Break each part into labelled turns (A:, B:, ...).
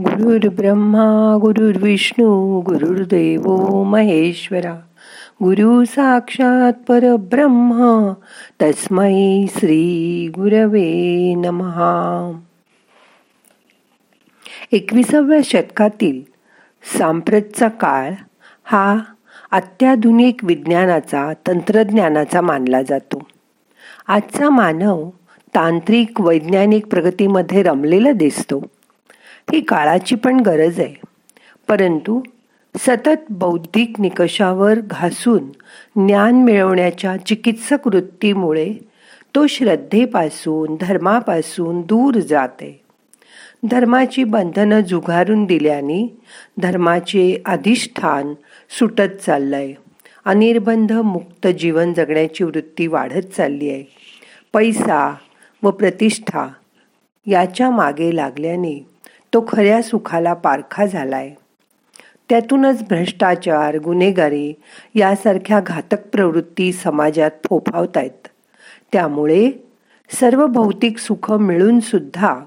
A: गुरुर् ब्रह्मा गुरुर्विष्णू गुरुर्देव महेश्वरा. गुरु साक्षात परब्रह्म तस्मै श्री गुरवे नमहा एकविसाव्या शतकातील सांप्रतचा काळ हा अत्याधुनिक विज्ञानाचा तंत्रज्ञानाचा मानला जातो. आजचा मानव तांत्रिक वैज्ञानिक प्रगतीमध्ये रमलेला दिसतो. ही काळाची पण गरज आहे. परंतु सतत बौद्धिक निकषावर घासून ज्ञान मिळवण्याच्या चिकित्सक वृत्तीमुळे तो श्रद्धेपासून धर्मापासून दूर जाते. धर्माची बंधनं जुगारून दिल्याने धर्माचे अधिष्ठान सुटत चाललंय. अनिर्बंध मुक्त जीवन जगण्याची वृत्ती वाढत चालली आहे. पैसा व प्रतिष्ठा याच्या मागे लागल्याने तो खऱ्या सुखाला पारखा झालाय. त्यातूनच भ्रष्टाचार गुन्हेगारी यासारख्या घातक प्रवृत्ती समाजात फोफावत आहेत त्यामुळे सर्व भौतिक सुख मिळून सुद्धा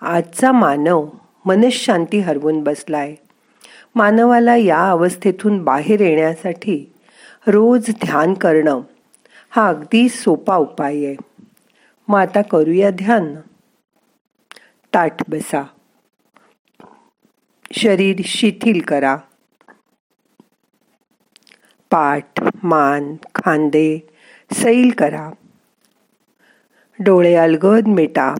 A: आजचा मानव मनशांती हरवून बसलाय. मानवाला या अवस्थेतून बाहेर येण्यासाठी रोज ध्यान करणं हा अगदी सोपा उपाय आहे. मग आता करूया ध्यान. ताट बसा. शरीर शिथिल करा. पाठ मान खांदे सैल करा. डोळे अलगद मिटा.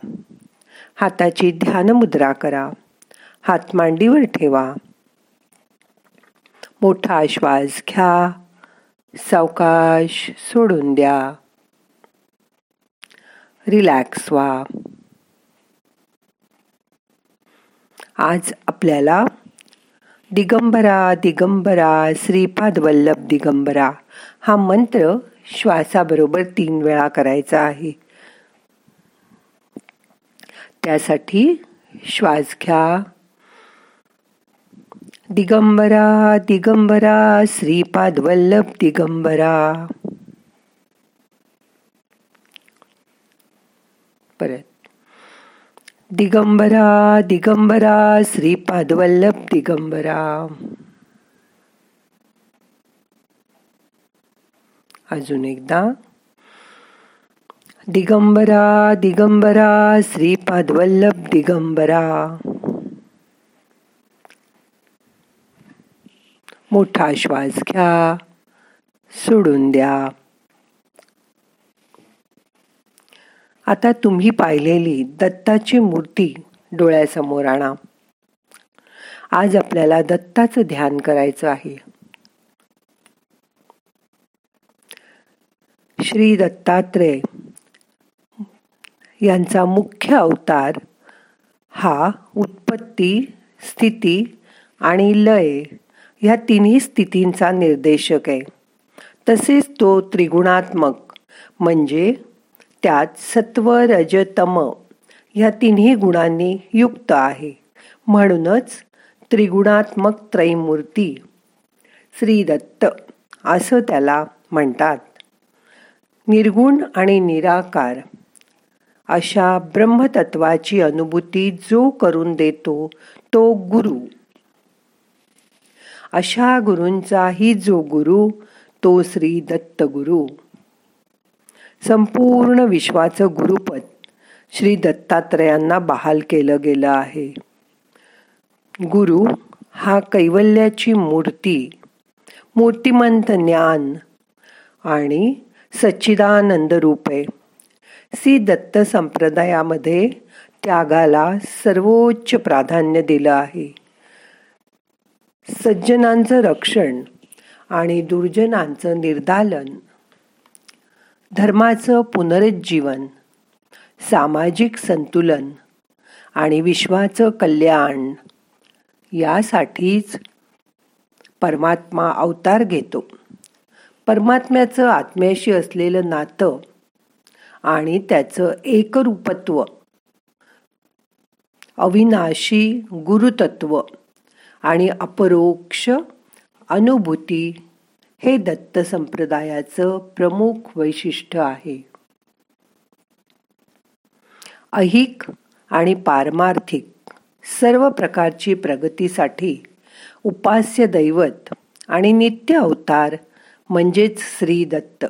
A: हाताची ध्यानमुद्रा करा. हात मांडीवर ठेवा. मोठा श्वास घ्या. सावकाश सोडून द्या. रिलॅक्स व्हा. आज आपल्याला दिगंबरा दिगंबरा श्रीपाद वल्लभ दिगंबरा हा मंत्र श्वासाबरोबर तीन वेळा करायचा आहे. त्यासाठी श्वास घ्या. दिगंबरा दिगंबरा श्रीपाद वल्लभ दिगंबरा. परत. दिगंबरा दिगंबरा, श्रीपाद वल्लभ दिगंबरा। अजून एकदा। दिगंबरा दिगंबरा, श्रीपाद वल्लभ दिगंबरा। मोठा श्वास घ्या, सोडून द्या। आता तुम्ही पाहिलेली दत्ताची मूर्ती डोळ्यासमोर आणा. आज आपल्याला दत्ताचं ध्यान करायचं आहे. श्री दत्तात्रेय यांचा मुख्य अवतार हा उत्पत्ती स्थिती आणि लय ह्या तिन्ही स्थितींचा निर्देशक आहे. तसेच तो त्रिगुणात्मक म्हणजे त्यात सत्व रजतम ह्या तिन्ही गुणांनी युक्त आहे. म्हणूनच त्रिगुणात्मक त्रैमूर्ती श्री दत्त असं त्याला म्हणतात. निर्गुण आणि निराकार अशा ब्रह्मतत्वाची अनुभूती जो करून देतो तो गुरु. अशा गुरूंचाही जो गुरु तो श्री दत्त गुरु. संपूर्ण विश्वाचं गुरुपद श्री दत्तात्रयांना बहाल केलं गेलं आहे. गुरु हा कैवल्याची मूर्ती मूर्तिमंत ज्ञान आणि सच्चिदानंद रूप. आहे श्री दत्त संप्रदायामध्ये त्यागाला सर्वोच्च प्राधान्य दिलं आहे. सज्जनांचं रक्षण आणि दुर्जनांचं निर्दालन धर्माचं पुनरुज्जीवन सामाजिक संतुलन आणि विश्वाचं कल्याण यासाठीच परमात्मा अवतार घेतो. परमात्म्याचं आत्म्याशी असलेलं नातं आणि त्याचं एकरूपत्व अविनाशी गुरुतत्व आणि अपरोक्ष अनुभूती हे दत्त संप्रदायाचं प्रमुख वैशिष्ट्य आहे. अहिक आणि पारमार्थिक सर्व प्रकारची प्रगतीसाठी उपास्य दैवत आणि नित्य अवतार म्हणजेच श्री दत्त.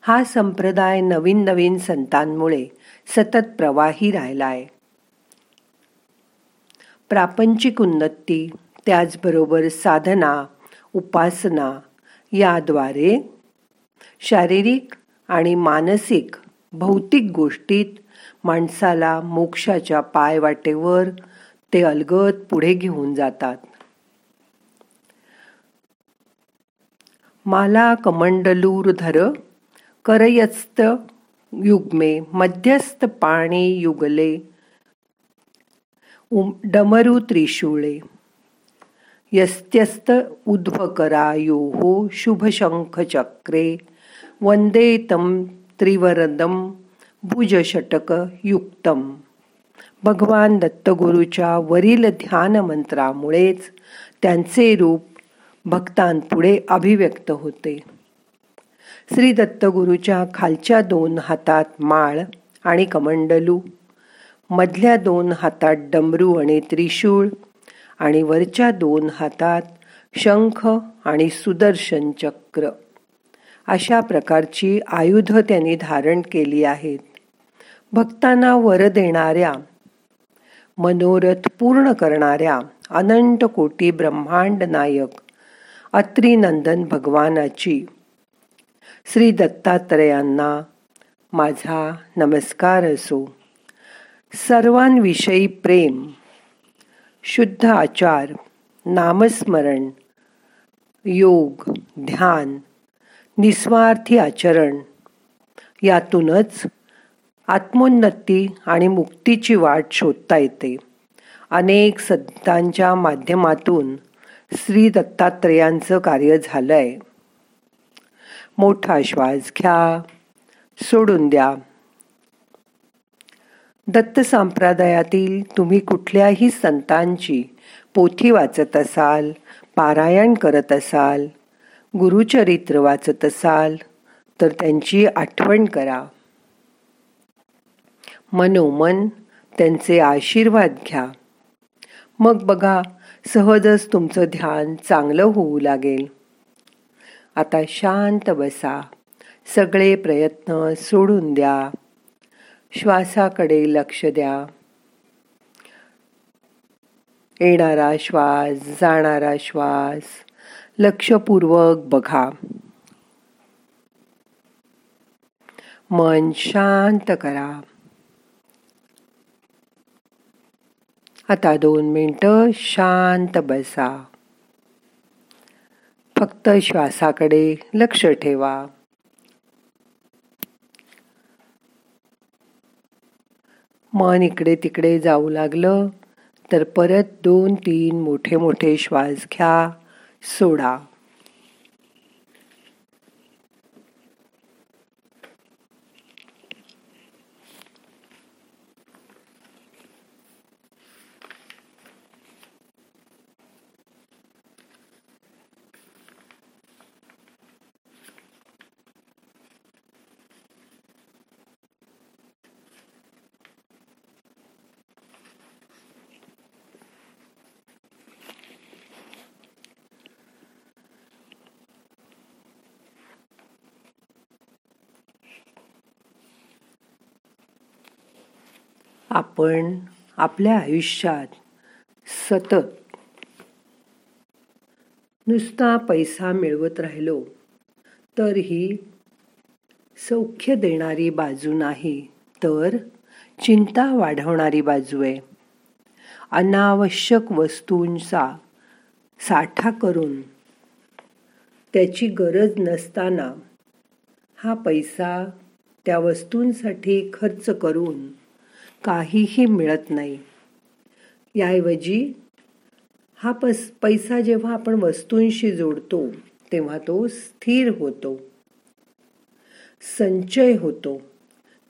A: हा संप्रदाय नवीन नवीन संतांमुळे सतत प्रवाही राहिलाय. प्रापंचिक उन्नती त्याचबरोबर साधना उपासना याद्वारे शारीरिक आणि मानसिक भौतिक गोष्टीत माणसाला मोक्षाच्या पायवाटेवर ते अलगद पुढे घेऊन जातात. माला कमंडलूर धर करयस्त युग्मे मध्यस्थ पाणी युगले डमरू त्रिशूळे। यस्त्यस्त उद्भकरायो शुभशंखचक्रे वंदे तं त्रिवरदं भुजषटकयुक्तम। भगवान दत्तगुरूच्या वरील ध्यान मंत्रामुळेच त्यांचे रूप भक्तांपुढे अभिव्यक्त होते. श्री दत्तगुरूच्या खालच्या दोन हातात माळ आणि कमंडलू मधल्या दोन हातात डमरू आणि त्रिशूळ आणि वरच्या दोन हातात शंख आणि सुदर्शन चक्र. अशा प्रकारची आयुध त्यांनी धारण केली आहेत. भक्तांना वर देणाऱ्या मनोरथ पूर्ण करणाऱ्या अनंत कोटी ब्रह्मांड नायक अत्रिनंदन भगवानाची श्री दत्तात्रयांना माझा नमस्कार असो. सर्वांविषयी प्रेम शुद्ध आचार नामस्मरण योग ध्यान निस्वार्थी आचरण यातूनच आत्मोन्नती आणि मुक्तीची वाट शोधता येते. अनेक संतांच्या माध्यमातून श्री दत्तात्रयांचं कार्य झालं आहे मोठा श्वास घ्या सोडून द्या. दत्त संप्रदायातील तुम्ही कुठल्याही संतांची पोथी वाचत असाल पारायण करत असाल गुरुचरित्र वाचत असाल तर त्यांची आठवण करा. मनोमन त्यांचे आशीर्वाद घ्या. मग बघा सहजच तुमचं ध्यान चांगलं होऊ लागेल. आता शांत बसा. सगळे प्रयत्न सोडून द्या. श्वासाकडे लक्ष द्या. येणारा श्वास जाणारा श्वास लक्षपूर्वक बघा. मन शांत करा. आता दोन मिनटं शांत बसा. फक्त श्वासाकडे लक्ष ठेवा. मन इकडे तिकडे जाऊ लागलं. तर परत दोन तीन मोठे मोठे श्वास घ्या सोडा. आपण आपल्या आयुष्यात सतत नुसता पैसा मिळवत राहिलो तर ही सौख्य देणारी बाजू नाही तर चिंता वाढवणारी बाजू आहे. अनावश्यक वस्तूंचा साठा करून त्याची गरज नसताना हा पैसा त्या वस्तूंसाठी खर्च करून काहीही मिळत नाही. याऐवजी हा पस पैसा जेव्हा आपण वस्तूंशी जोडतो तेव्हा तो स्थिर होतो. संचय होतो.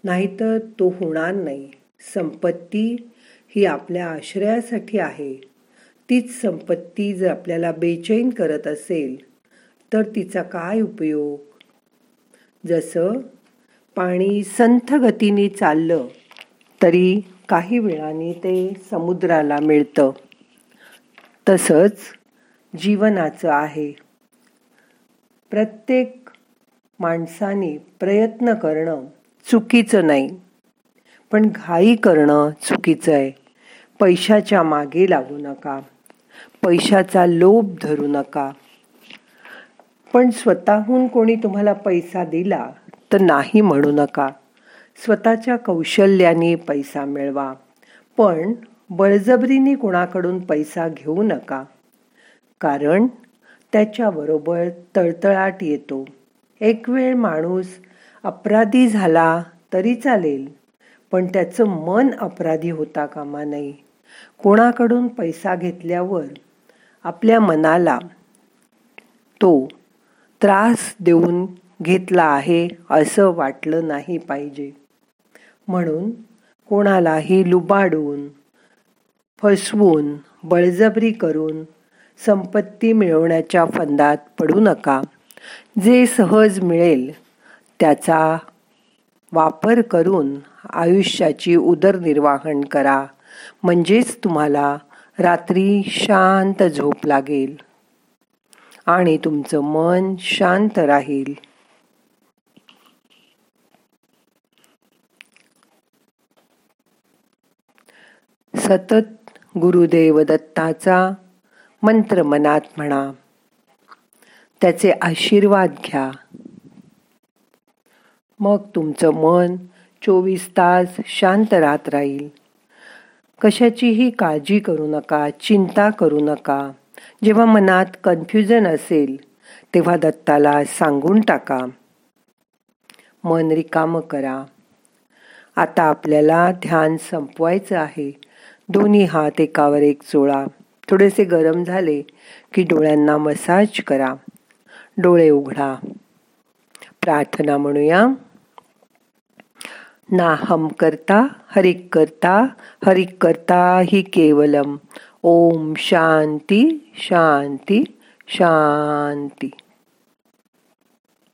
A: नाहीतर तो होणार नाही. संपत्ती ही आपल्या आश्रयासाठी आहे. तीच संपत्ती जर आपल्याला बेचैन करत असेल तर तिचा काय उपयोग? जसं पाणी संथ गतीने चाललं तरी काही वेळाने ते समुद्राला मिळतं. तसंच जीवनाचं आहे. प्रत्येक माणसाने प्रयत्न करणं चुकीचं नाही. पण घाई करणं चुकीचं आहे. पैशाच्या मागे लागू नका. पैशाचा लोभ धरू नका. पण स्वतःहून कोणी तुम्हाला पैसा दिला तर नाही म्हणू नका. स्वतःच्या कौशल्याने पैसा मिळवा. पण बळजबरीने कुणाकडून पैसा घेऊ नका. कारण त्याच्याबरोबर तळतळाट येतो. एक वेळ माणूस अपराधी झाला तरी चालेल पण त्याचं मन अपराधी होता कामा नये. कोणाकडून पैसा घेतल्यावर आपल्या मनाला तो त्रास देऊन घेतला आहे असं वाटलं नाही पाहिजे. म्हणून कोणालाही लुबाडून फसवून बळजबरी करून संपत्ती मिळवण्याच्या फंदात पडू नका. जे सहज मिळेल त्याचा वापर करून आयुष्याची उदरनिर्वाहन करा. म्हणजेच तुम्हाला रात्री शांत झोप लागेल आणि तुमचं मन शांत राहील. सतत गुरुदेव दत्ताचा मंत्र मनात म्हणा. त्याचे आशीर्वाद घ्या. मग तुमचं मन चोवीस तास शांत राहत राहील. कशाचीही काळजी करू नका चिंता करू नका. जेव्हा मनात कन्फ्युजन असेल तेव्हा दत्ताला सांगून टाका. मन रिकाम करा. आता आपल्याला ध्यान संपवायचं आहे. दोन्ही हात एकावर एक चोळा थोडेसे गरम झाले की डोळ्यांना मसाज करा. डोळे उघडा. प्रार्थना म्हणूया. ना हम करता हरिक करता हरिक करता ही केवलम. ओम शांती शांती शांती.